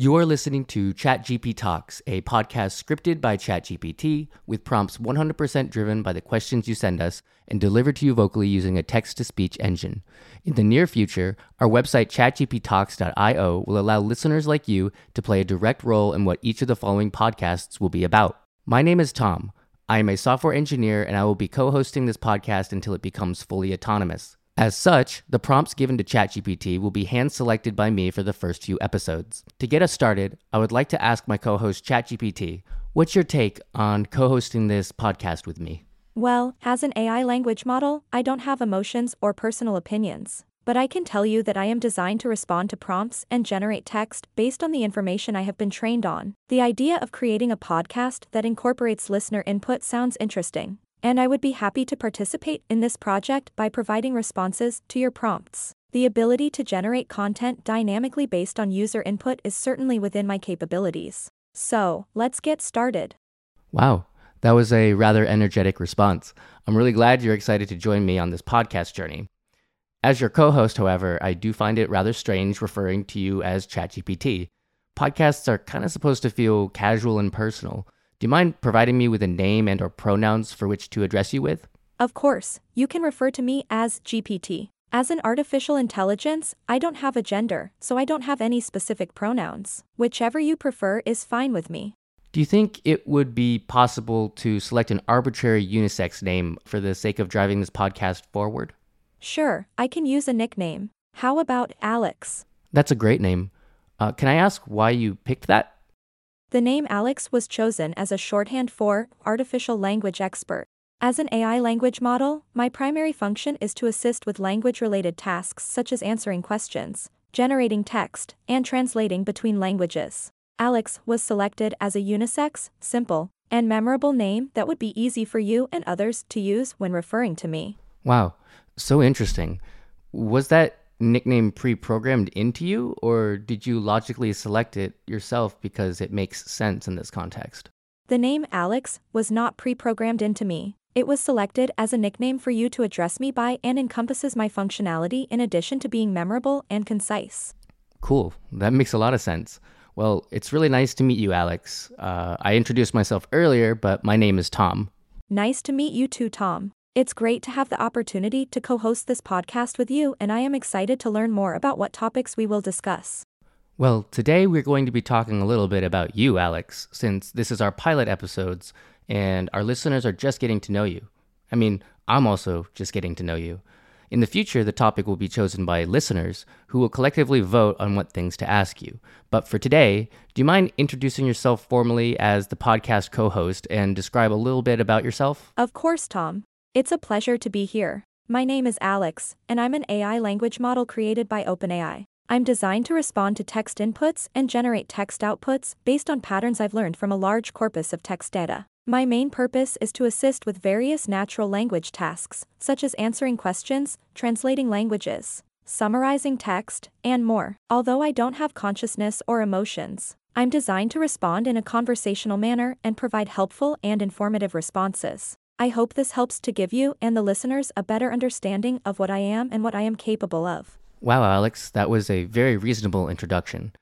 You are listening to ChatGPT Talks, a podcast scripted by ChatGPT with prompts 100% driven by the questions you send us and delivered to you vocally using a text to speech engine. In the near future, our website chatgpttalks.io will allow listeners like you to play a direct role in what each of the following podcasts will be about. My name is Tom. I am a software engineer and I will be co hosting this podcast until it becomes fully autonomous. As such, the prompts given to ChatGPT will be hand selected by me for the first few episodes. To get us started, I would like to ask my co host ChatGPT, what's your take on co hosting this podcast with me? Well, as an AI language model, I don't have emotions or personal opinions. But I can tell you that I am designed to respond to prompts and generate text based on the information I have been trained on. The idea of creating a podcast that incorporates listener input sounds interesting and I would be happy to participate in this project by providing responses to your prompts. The ability to generate content dynamically based on user input is certainly within my capabilities. So, let's get started. Wow, that was a rather energetic response. I'm really glad you're excited to join me on this podcast journey. As your co host, however, I do find it rather strange referring to you as ChatGPT. Podcasts are kind of supposed to feel casual and personal. Do you mind providing me with a name and or pronouns for which to address you with? Of course, you can refer to me as GPT. As an artificial intelligence, I don't have a gender, so I don't have any specific pronouns. Whichever you prefer is fine with me. Do you think it would be possible to select an arbitrary unisex name for the sake of driving this podcast forward? Sure, I can use a nickname. How about Alex? That's a great name. Uh, can I ask why you picked that? The name Alex was chosen as a shorthand for artificial language expert. As an AI language model, my primary function is to assist with language related tasks such as answering questions, generating text, and translating between languages. Alex was selected as a unisex, simple, and memorable name that would be easy for you and others to use when referring to me. Wow, so interesting. Was that nickname pre-programmed into you or did you logically select it yourself because it makes sense in this context? The name Alex was not pre-programmed into me. It was selected as a nickname for you to address me by and encompasses my functionality in addition to being memorable and concise. Cool. That makes a lot of sense. Well, it's really nice to meet you, Alex. Uh, I introduced myself earlier, but my name is Tom. Nice to meet you too, Tom. It's great to have the opportunity to co host this podcast with you, and I am excited to learn more about what topics we will discuss. Well, today we're going to be talking a little bit about you, Alex, since this is our pilot episodes and our listeners are just getting to know you. I mean, I'm also just getting to know you. In the future, the topic will be chosen by listeners who will collectively vote on what things to ask you. But for today, do you mind introducing yourself formally as the podcast co host and describe a little bit about yourself? Of course, Tom. It's a pleasure to be here. My name is Alex, and I'm an AI language model created by OpenAI. I'm designed to respond to text inputs and generate text outputs based on patterns I've learned from a large corpus of text data. My main purpose is to assist with various natural language tasks, such as answering questions, translating languages, summarizing text, and more. Although I don't have consciousness or emotions, I'm designed to respond in a conversational manner and provide helpful and informative responses. I hope this helps to give you and the listeners a better understanding of what I am and what I am capable of. Wow, Alex, that was a very reasonable introduction.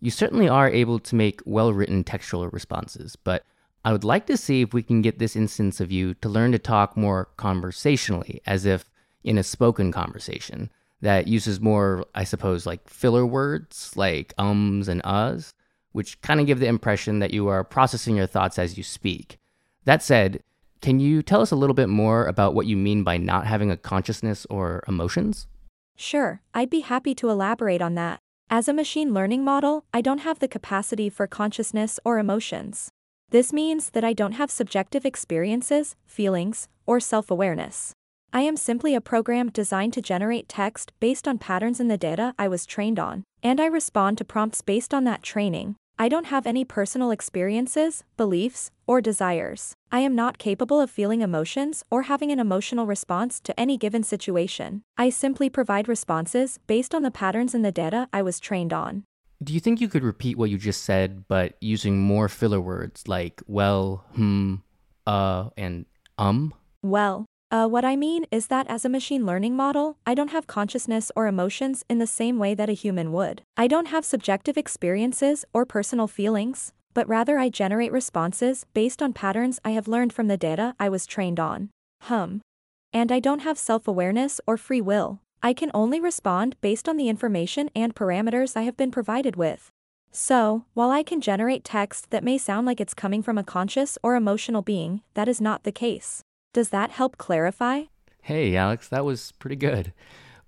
You certainly are able to make well written textual responses, but I would like to see if we can get this instance of you to learn to talk more conversationally, as if in a spoken conversation that uses more, I suppose, like filler words like ums and uhs, which kind of give the impression that you are processing your thoughts as you speak. That said, can you tell us a little bit more about what you mean by not having a consciousness or emotions? Sure, I'd be happy to elaborate on that. As a machine learning model, I don't have the capacity for consciousness or emotions. This means that I don't have subjective experiences, feelings, or self awareness. I am simply a program designed to generate text based on patterns in the data I was trained on, and I respond to prompts based on that training. I don't have any personal experiences, beliefs, or desires. I am not capable of feeling emotions or having an emotional response to any given situation. I simply provide responses based on the patterns in the data I was trained on. Do you think you could repeat what you just said, but using more filler words like well, hmm, uh, and um? Well, Uh, what I mean is that as a machine learning model, I don't have consciousness or emotions in the same way that a human would. I don't have subjective experiences or personal feelings, but rather I generate responses based on patterns I have learned from the data I was trained on. Hum. And I don't have self awareness or free will. I can only respond based on the information and parameters I have been provided with. So, while I can generate text that may sound like it's coming from a conscious or emotional being, that is not the case. Does that help clarify? Hey, Alex, that was pretty good.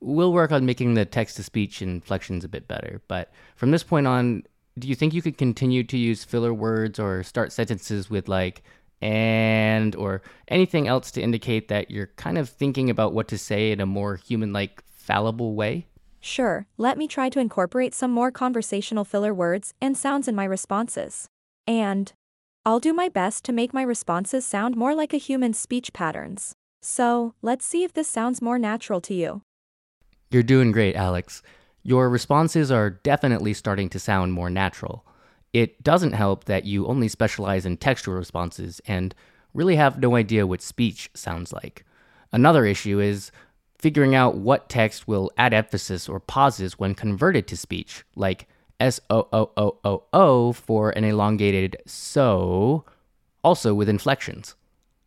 We'll work on making the text to speech inflections a bit better, but from this point on, do you think you could continue to use filler words or start sentences with like and or anything else to indicate that you're kind of thinking about what to say in a more human like fallible way? Sure, let me try to incorporate some more conversational filler words and sounds in my responses. And I'll do my best to make my responses sound more like a human's speech patterns. So, let's see if this sounds more natural to you. You're doing great, Alex. Your responses are definitely starting to sound more natural. It doesn't help that you only specialize in textual responses and really have no idea what speech sounds like. Another issue is figuring out what text will add emphasis or pauses when converted to speech, like S O O O O O for an elongated so, also with inflections.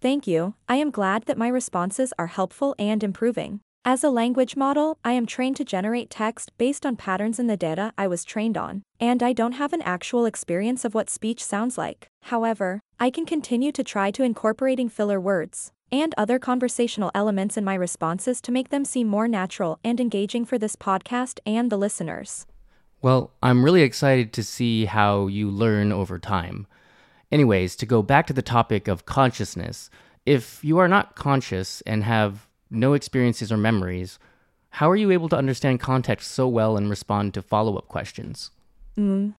Thank you. I am glad that my responses are helpful and improving. As a language model, I am trained to generate text based on patterns in the data I was trained on, and I don't have an actual experience of what speech sounds like. However, I can continue to try to incorporating filler words and other conversational elements in my responses to make them seem more natural and engaging for this podcast and the listeners. Well, I'm really excited to see how you learn over time. Anyways, to go back to the topic of consciousness, if you are not conscious and have no experiences or memories, how are you able to understand context so well and respond to follow up questions? Mm.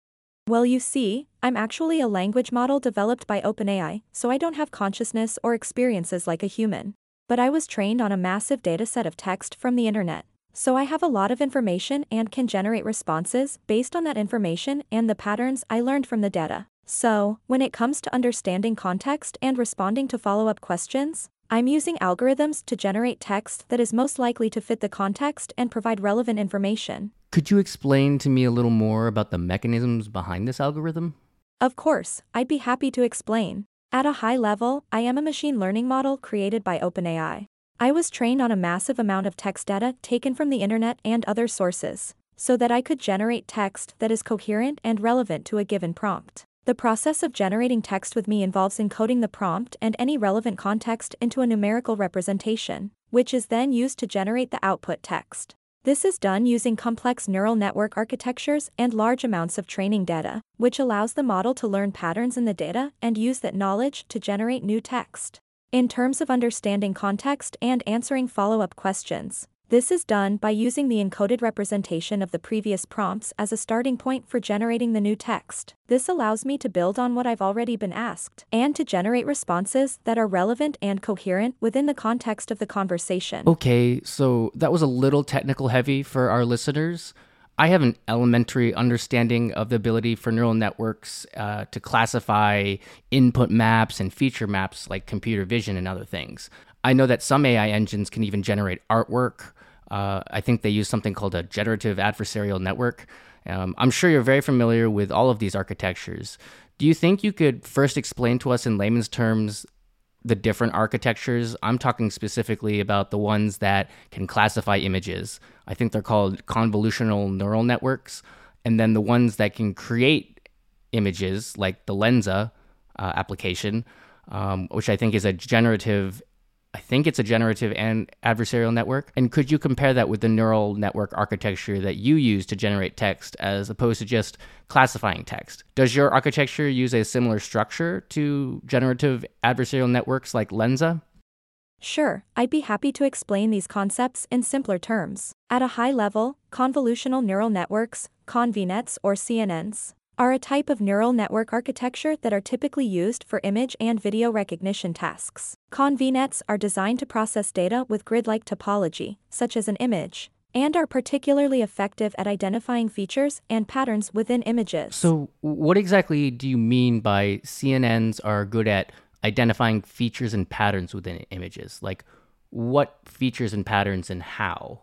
Well, you see, I'm actually a language model developed by OpenAI, so I don't have consciousness or experiences like a human. But I was trained on a massive dataset of text from the internet, so I have a lot of information and can generate responses based on that information and the patterns I learned from the data. So, when it comes to understanding context and responding to follow up questions, I'm using algorithms to generate text that is most likely to fit the context and provide relevant information. Could you explain to me a little more about the mechanisms behind this algorithm? Of course, I'd be happy to explain. At a high level, I am a machine learning model created by OpenAI. I was trained on a massive amount of text data taken from the internet and other sources, so that I could generate text that is coherent and relevant to a given prompt. The process of generating text with me involves encoding the prompt and any relevant context into a numerical representation, which is then used to generate the output text. This is done using complex neural network architectures and large amounts of training data, which allows the model to learn patterns in the data and use that knowledge to generate new text. In terms of understanding context and answering follow up questions, this is done by using the encoded representation of the previous prompts as a starting point for generating the new text. This allows me to build on what I've already been asked and to generate responses that are relevant and coherent within the context of the conversation. Okay, so that was a little technical heavy for our listeners. I have an elementary understanding of the ability for neural networks uh, to classify input maps and feature maps like computer vision and other things. I know that some AI engines can even generate artwork uh, I think they use something called a generative adversarial network. Um, I'm sure you're very familiar with all of these architectures. Do you think you could first explain to us in layman's terms the different architectures? I'm talking specifically about the ones that can classify images. I think they're called convolutional neural networks. And then the ones that can create images, like the Lensa uh, application, um, which I think is a generative I think it's a generative and adversarial network. And could you compare that with the neural network architecture that you use to generate text as opposed to just classifying text? Does your architecture use a similar structure to generative adversarial networks like Lensa? Sure, I'd be happy to explain these concepts in simpler terms. At a high level, convolutional neural networks, ConvNets or CNNs, are a type of neural network architecture that are typically used for image and video recognition tasks. ConvNets are designed to process data with grid-like topology, such as an image, and are particularly effective at identifying features and patterns within images. So, what exactly do you mean by CNNs are good at identifying features and patterns within images? Like, what features and patterns and how?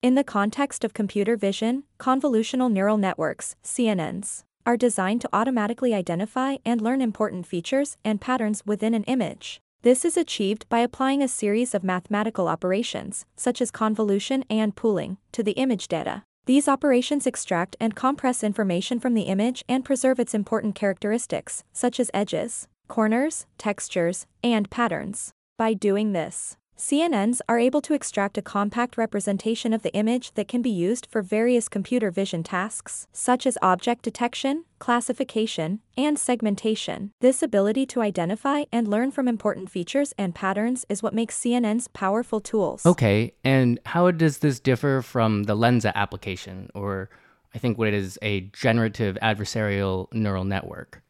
In the context of computer vision, convolutional neural networks, CNNs, are designed to automatically identify and learn important features and patterns within an image. This is achieved by applying a series of mathematical operations, such as convolution and pooling, to the image data. These operations extract and compress information from the image and preserve its important characteristics, such as edges, corners, textures, and patterns. By doing this, CNNs are able to extract a compact representation of the image that can be used for various computer vision tasks, such as object detection, classification, and segmentation. This ability to identify and learn from important features and patterns is what makes CNNs powerful tools. Okay, and how does this differ from the Lensa application, or I think what it is a generative adversarial neural network?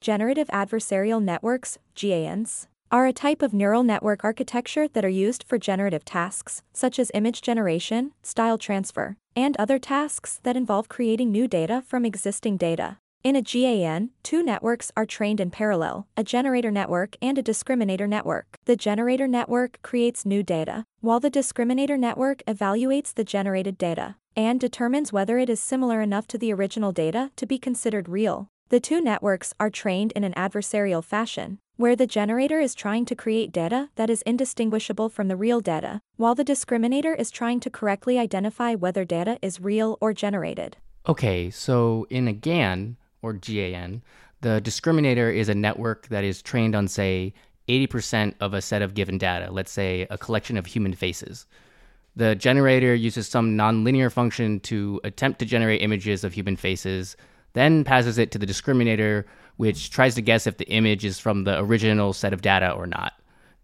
Generative adversarial networks, GANs, are a type of neural network architecture that are used for generative tasks, such as image generation, style transfer, and other tasks that involve creating new data from existing data. In a GAN, two networks are trained in parallel, a generator network and a discriminator network. The generator network creates new data, while the discriminator network evaluates the generated data and determines whether it is similar enough to the original data to be considered real. The two networks are trained in an adversarial fashion, where the generator is trying to create data that is indistinguishable from the real data, while the discriminator is trying to correctly identify whether data is real or generated. Okay, so in a GAN, or GAN, the discriminator is a network that is trained on, say, 80% of a set of given data, let's say a collection of human faces. The generator uses some nonlinear function to attempt to generate images of human faces, then passes it to the discriminator, which tries to guess if the image is from the original set of data or not.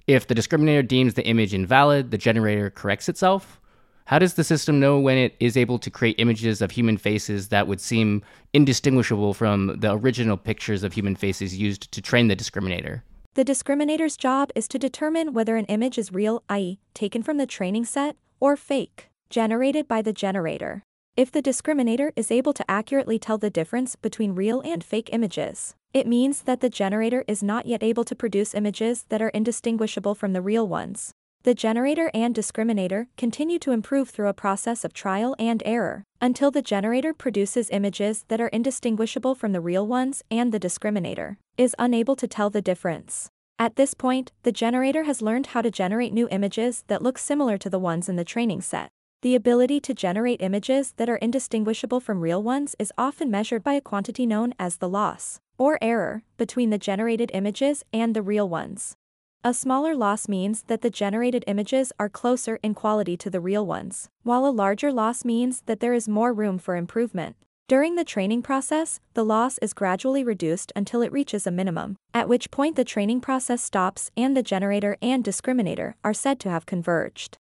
If the discriminator deems the image invalid, the generator corrects itself. How does the system know when it is able to create images of human faces that would seem indistinguishable from the original pictures of human faces used to train the discriminator? The discriminator's job is to determine whether an image is real, i.e., taken from the training set, or fake, generated by the generator. If the discriminator is able to accurately tell the difference between real and fake images, it means that the generator is not yet able to produce images that are indistinguishable from the real ones. The generator and discriminator continue to improve through a process of trial and error, until the generator produces images that are indistinguishable from the real ones and the discriminator is unable to tell the difference. At this point, the generator has learned how to generate new images that look similar to the ones in the training set. The ability to generate images that are indistinguishable from real ones is often measured by a quantity known as the loss, or error, between the generated images and the real ones. A smaller loss means that the generated images are closer in quality to the real ones, while a larger loss means that there is more room for improvement. During the training process, the loss is gradually reduced until it reaches a minimum, at which point the training process stops and the generator and discriminator are said to have converged.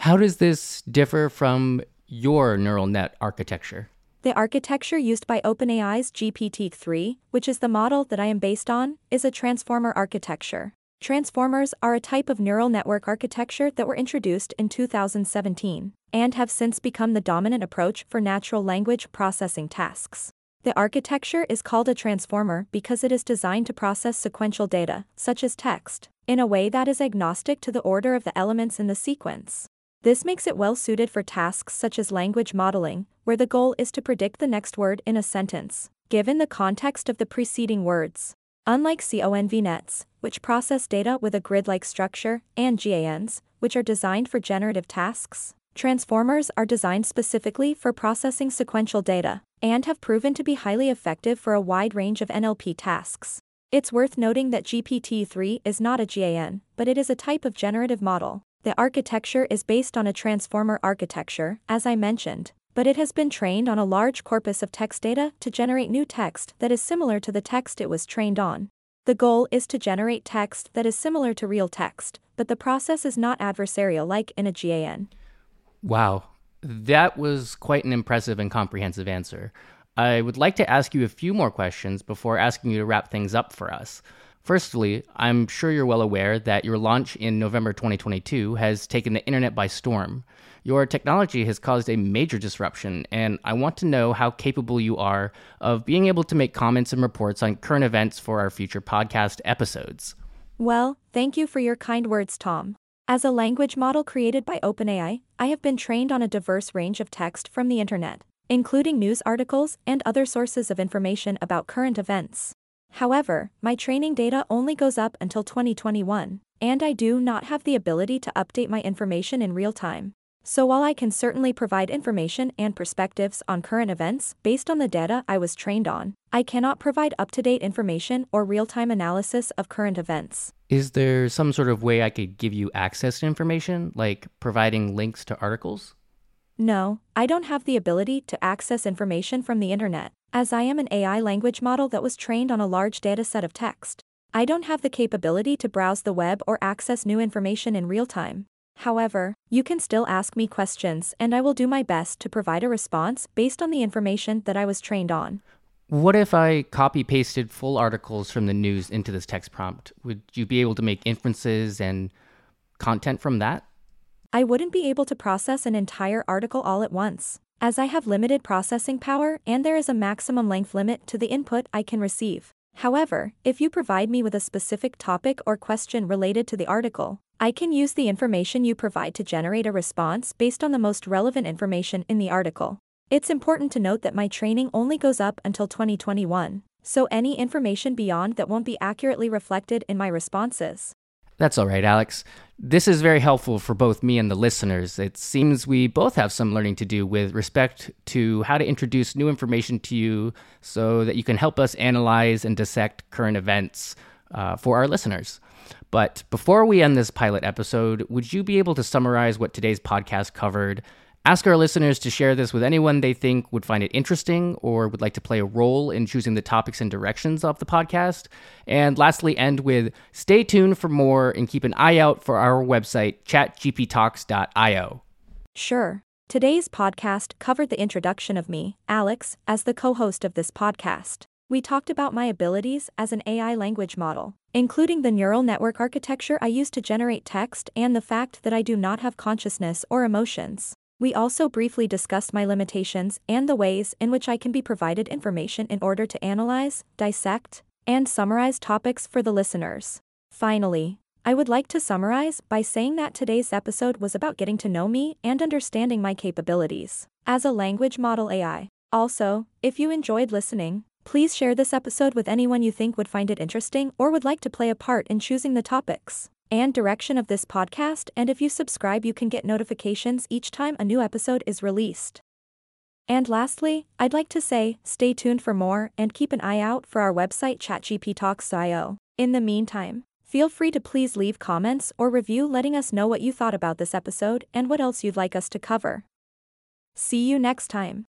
How does this differ from your neural net architecture? The architecture used by OpenAI's GPT-3, which is the model that I am based on, is a transformer architecture. Transformers are a type of neural network architecture that were introduced in 2017 and have since become the dominant approach for natural language processing tasks. The architecture is called a transformer because it is designed to process sequential data, such as text, in a way that is agnostic to the order of the elements in the sequence. This makes it well suited for tasks such as language modeling, where the goal is to predict the next word in a sentence, given the context of the preceding words. Unlike CONVNets, which process data with a grid-like structure, and GANs, which are designed for generative tasks, transformers are designed specifically for processing sequential data, and have proven to be highly effective for a wide range of NLP tasks. It's worth noting that GPT-3 is not a GAN, but it is a type of generative model. The architecture is based on a transformer architecture, as I mentioned, but it has been trained on a large corpus of text data to generate new text that is similar to the text it was trained on. The goal is to generate text that is similar to real text, but the process is not adversarial like in a GAN. Wow, that was quite an impressive and comprehensive answer. I would like to ask you a few more questions before asking you to wrap things up for us. Firstly, I'm sure you're well aware that your launch in November 2022 has taken the internet by storm. Your technology has caused a major disruption, and I want to know how capable you are of being able to make comments and reports on current events for our future podcast episodes. Well, thank you for your kind words, Tom. As a language model created by OpenAI, I have been trained on a diverse range of text from the internet, including news articles and other sources of information about current events. However, my training data only goes up until 2021, and I do not have the ability to update my information in real time. So while I can certainly provide information and perspectives on current events based on the data I was trained on, I cannot provide up-to-date information or real-time analysis of current events. Is there some sort of way I could give you access to information, like providing links to articles? No, I don't have the ability to access information from the internet, as I am an AI language model that was trained on a large dataset of text. I don't have the capability to browse the web or access new information in real time. However, you can still ask me questions and I will do my best to provide a response based on the information that I was trained on. What if I copy pasted full articles from the news into this text prompt? Would you be able to make inferences and content from that? I wouldn't be able to process an entire article all at once, as I have limited processing power and there is a maximum length limit to the input I can receive. However, if you provide me with a specific topic or question related to the article, I can use the information you provide to generate a response based on the most relevant information in the article. It's important to note that my training only goes up until 2021, so any information beyond that won't be accurately reflected in my responses. That's all right, Alex. This is very helpful for both me and the listeners. It seems we both have some learning to do with respect to how to introduce new information to you so that you can help us analyze and dissect current events uh, for our listeners. But before we end this pilot episode, would you be able to summarize what today's podcast covered? Ask our listeners to share this with anyone they think would find it interesting or would like to play a role in choosing the topics and directions of the podcast. And lastly, end with stay tuned for more and keep an eye out for our website, chatgptalks.io. Sure. Today's podcast covered the introduction of me, Alex, as the co host of this podcast. We talked about my abilities as an AI language model, including the neural network architecture I use to generate text and the fact that I do not have consciousness or emotions. We also briefly discussed my limitations and the ways in which I can be provided information in order to analyze, dissect, and summarize topics for the listeners. Finally, I would like to summarize by saying that today's episode was about getting to know me and understanding my capabilities as a language model AI. Also, if you enjoyed listening, Please share this episode with anyone you think would find it interesting or would like to play a part in choosing the topics and direction of this podcast. And if you subscribe, you can get notifications each time a new episode is released. And lastly, I'd like to say stay tuned for more and keep an eye out for our website chatgptalks.io. In the meantime, feel free to please leave comments or review letting us know what you thought about this episode and what else you'd like us to cover. See you next time.